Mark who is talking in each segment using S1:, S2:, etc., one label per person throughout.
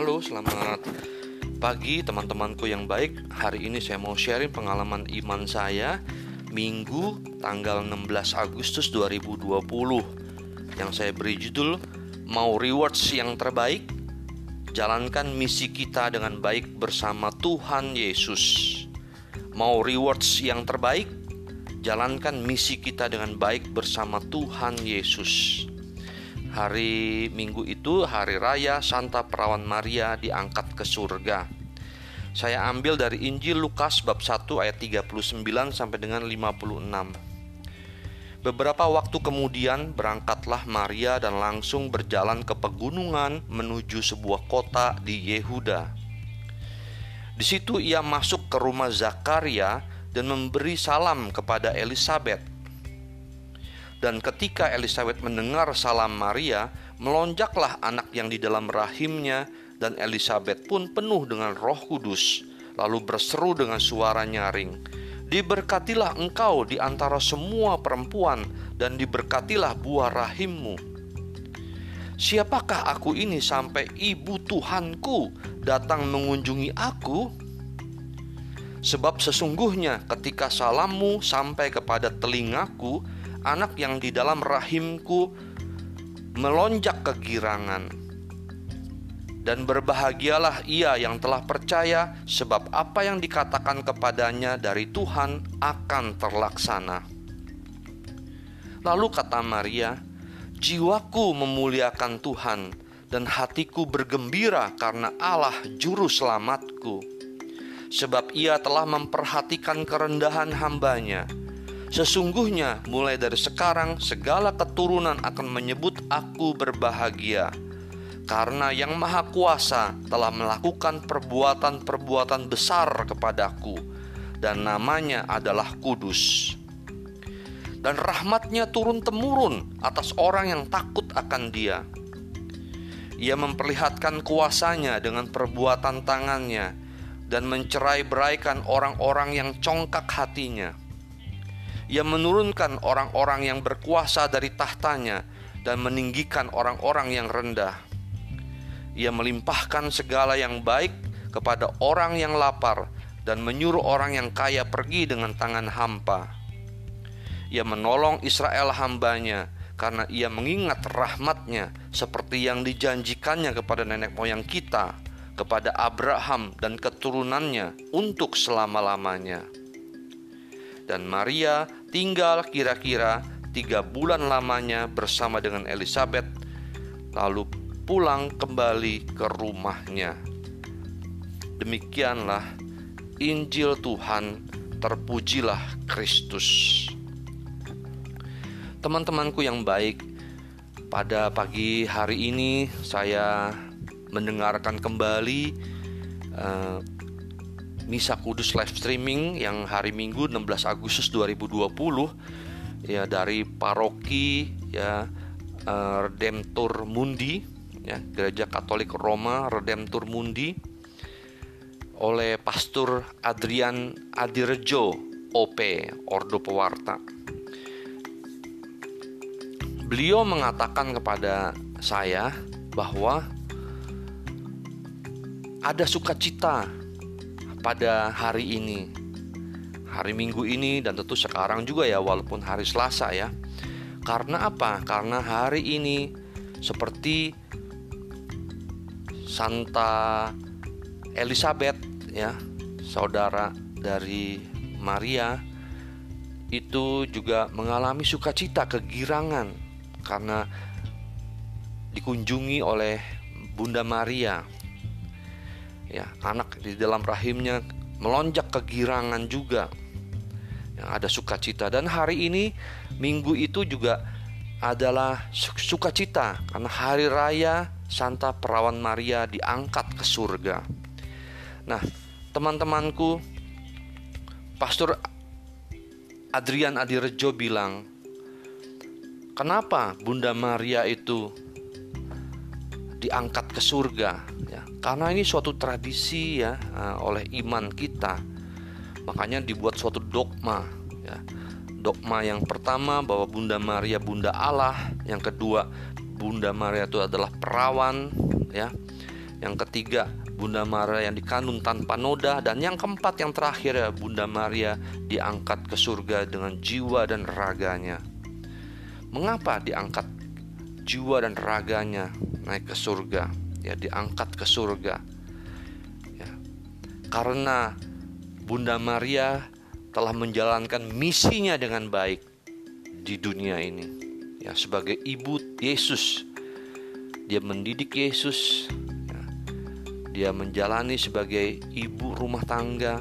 S1: Halo, selamat pagi teman-temanku yang baik. Hari ini saya mau sharing pengalaman iman saya Minggu tanggal 16 Agustus 2020 yang saya beri judul Mau rewards yang terbaik? Jalankan misi kita dengan baik bersama Tuhan Yesus. Mau rewards yang terbaik? Jalankan misi kita dengan baik bersama Tuhan Yesus. Hari Minggu itu hari raya Santa Perawan Maria diangkat ke surga. Saya ambil dari Injil Lukas bab 1 ayat 39 sampai dengan 56. Beberapa waktu kemudian berangkatlah Maria dan langsung berjalan ke pegunungan menuju sebuah kota di Yehuda. Di situ ia masuk ke rumah Zakaria dan memberi salam kepada Elizabeth. Dan ketika Elizabeth mendengar salam Maria, melonjaklah anak yang di dalam rahimnya dan Elizabeth pun penuh dengan roh kudus, lalu berseru dengan suara nyaring, Diberkatilah engkau di antara semua perempuan dan diberkatilah buah rahimmu. Siapakah aku ini sampai ibu Tuhanku datang mengunjungi aku? Sebab sesungguhnya ketika salammu sampai kepada telingaku, anak yang di dalam rahimku melonjak kegirangan. Dan berbahagialah ia yang telah percaya, sebab apa yang dikatakan kepadanya dari Tuhan akan terlaksana. Lalu kata Maria, "Jiwaku memuliakan Tuhan, dan hatiku bergembira karena Allah Juru Selamatku, sebab Ia telah memperhatikan kerendahan hambanya." Sesungguhnya mulai dari sekarang segala keturunan akan menyebut aku berbahagia. Karena yang maha kuasa telah melakukan perbuatan-perbuatan besar kepadaku dan namanya adalah kudus. Dan rahmatnya turun-temurun atas orang yang takut akan dia. Ia memperlihatkan kuasanya dengan perbuatan tangannya dan mencerai beraikan orang-orang yang congkak hatinya ia menurunkan orang-orang yang berkuasa dari tahtanya dan meninggikan orang-orang yang rendah. Ia melimpahkan segala yang baik kepada orang yang lapar dan menyuruh orang yang kaya pergi dengan tangan hampa. Ia menolong Israel hambanya karena ia mengingat rahmatnya seperti yang dijanjikannya kepada nenek moyang kita, kepada Abraham dan keturunannya untuk selama-lamanya. Dan Maria tinggal kira-kira tiga bulan lamanya bersama dengan Elizabeth, lalu pulang kembali ke rumahnya. Demikianlah Injil Tuhan, terpujilah Kristus. Teman-temanku yang baik, pada pagi hari ini saya mendengarkan kembali uh, Misa Kudus live streaming yang hari Minggu 16 Agustus 2020 ya dari paroki ya uh, Redemptor Mundi ya Gereja Katolik Roma Redemptor Mundi oleh Pastor Adrian Adirejo OP Ordo Pewarta. Beliau mengatakan kepada saya bahwa ada sukacita pada hari ini. Hari Minggu ini dan tentu sekarang juga ya walaupun hari Selasa ya. Karena apa? Karena hari ini seperti Santa Elizabeth ya saudara dari Maria itu juga mengalami sukacita kegirangan karena dikunjungi oleh Bunda Maria ya anak di dalam rahimnya melonjak kegirangan juga. Yang ada sukacita. Dan hari ini minggu itu juga adalah sukacita. Karena hari raya Santa Perawan Maria diangkat ke surga. Nah, teman-temanku, Pastor Adrian Adirejo bilang, "Kenapa Bunda Maria itu diangkat ke surga ya. Karena ini suatu tradisi ya eh, oleh iman kita. Makanya dibuat suatu dogma ya. Dogma yang pertama bahwa Bunda Maria Bunda Allah. Yang kedua Bunda Maria itu adalah perawan ya. Yang ketiga, Bunda Maria yang dikandung tanpa noda. Dan yang keempat yang terakhir ya Bunda Maria diangkat ke surga dengan jiwa dan raganya. Mengapa diangkat jiwa dan raganya naik ke surga? Ya, diangkat ke surga. Ya. Karena Bunda Maria telah menjalankan misinya dengan baik di dunia ini. Ya, sebagai ibu Yesus, dia mendidik Yesus, dia menjalani sebagai ibu rumah tangga,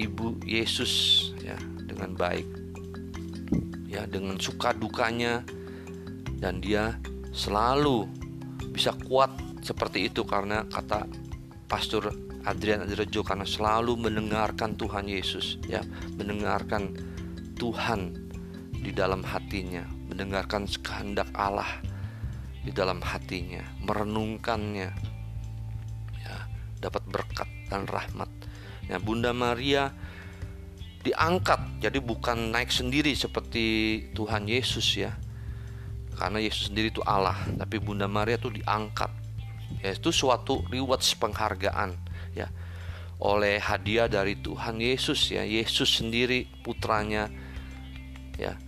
S1: ibu Yesus ya dengan baik. Ya, dengan suka dukanya dan dia selalu bisa kuat seperti itu karena kata Pastor Adrian Adrejo karena selalu mendengarkan Tuhan Yesus ya, mendengarkan Tuhan di dalam hatinya, mendengarkan kehendak Allah di dalam hatinya, merenungkannya, dapat berkat dan rahmat. Ya, Bunda Maria diangkat, jadi bukan naik sendiri seperti Tuhan Yesus ya. Karena Yesus sendiri itu Allah, tapi Bunda Maria itu diangkat. Ya, itu suatu reward penghargaan ya oleh hadiah dari Tuhan Yesus ya. Yesus sendiri putranya ya.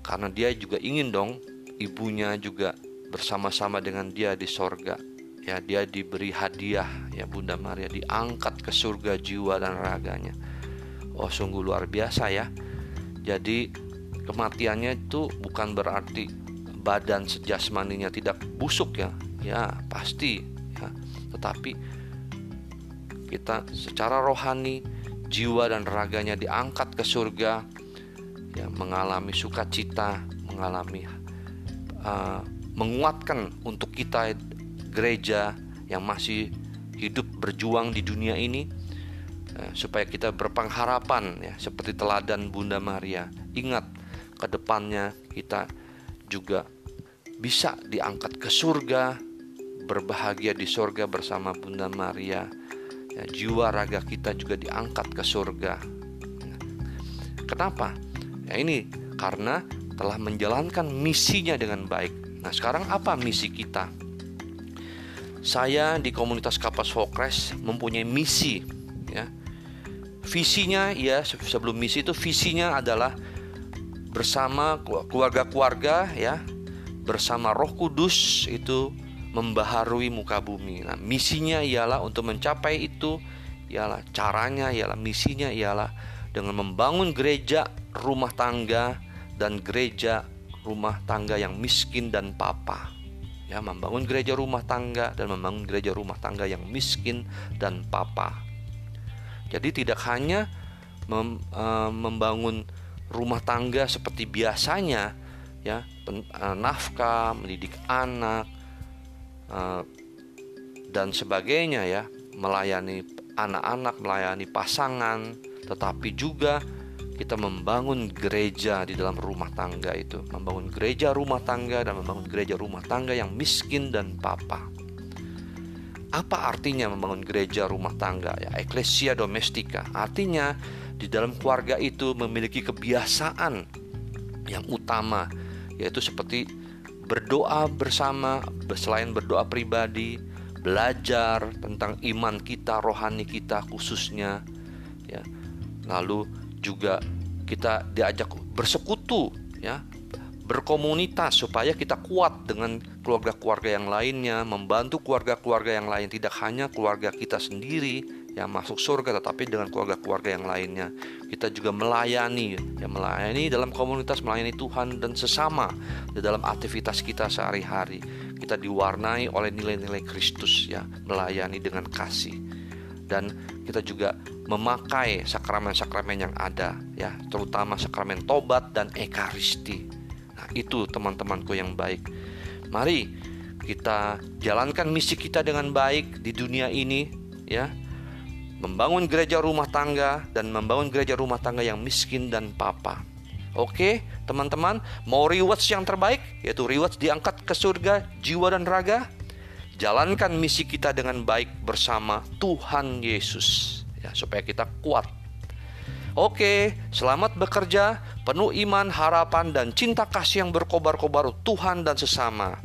S1: Karena dia juga ingin dong ibunya juga bersama-sama dengan dia di sorga ya dia diberi hadiah ya Bunda Maria diangkat ke surga jiwa dan raganya oh sungguh luar biasa ya jadi kematiannya itu bukan berarti badan sejasmaninya tidak busuk ya ya pasti ya tetapi kita secara rohani jiwa dan raganya diangkat ke surga ya mengalami sukacita mengalami uh, menguatkan untuk kita gereja yang masih hidup berjuang di dunia ini eh, supaya kita berpengharapan ya seperti teladan Bunda Maria. Ingat ke depannya kita juga bisa diangkat ke surga, berbahagia di surga bersama Bunda Maria. Ya, jiwa raga kita juga diangkat ke surga. Kenapa? Ya ini karena telah menjalankan misinya dengan baik. Nah, sekarang apa misi kita? saya di komunitas Kapas Fokres mempunyai misi ya. Visinya ya sebelum misi itu visinya adalah bersama keluarga-keluarga ya, bersama Roh Kudus itu membaharui muka bumi. Nah, misinya ialah untuk mencapai itu ialah caranya ialah misinya ialah dengan membangun gereja rumah tangga dan gereja rumah tangga yang miskin dan papa ya membangun gereja rumah tangga dan membangun gereja rumah tangga yang miskin dan papa. Jadi tidak hanya mem, uh, membangun rumah tangga seperti biasanya ya uh, nafkah, mendidik anak uh, dan sebagainya ya, melayani anak-anak, melayani pasangan, tetapi juga kita membangun gereja di dalam rumah tangga itu, membangun gereja rumah tangga dan membangun gereja rumah tangga yang miskin dan papa. Apa artinya membangun gereja rumah tangga ya? Ecclesia domestika. Artinya di dalam keluarga itu memiliki kebiasaan yang utama yaitu seperti berdoa bersama selain berdoa pribadi, belajar tentang iman kita, rohani kita khususnya ya. Lalu juga kita diajak bersekutu ya berkomunitas supaya kita kuat dengan keluarga-keluarga yang lainnya, membantu keluarga-keluarga yang lain, tidak hanya keluarga kita sendiri yang masuk surga, tetapi dengan keluarga-keluarga yang lainnya. Kita juga melayani, ya melayani dalam komunitas, melayani Tuhan dan sesama di dalam aktivitas kita sehari-hari. Kita diwarnai oleh nilai-nilai Kristus, ya melayani dengan kasih, dan kita juga memakai sakramen-sakramen yang ada ya, terutama sakramen tobat dan ekaristi. Nah, itu teman-temanku yang baik. Mari kita jalankan misi kita dengan baik di dunia ini ya. Membangun gereja rumah tangga dan membangun gereja rumah tangga yang miskin dan papa. Oke, teman-teman, mau rewards yang terbaik yaitu rewards diangkat ke surga jiwa dan raga. Jalankan misi kita dengan baik bersama Tuhan Yesus ya supaya kita kuat. Oke, selamat bekerja, penuh iman, harapan dan cinta kasih yang berkobar-kobar Tuhan dan sesama.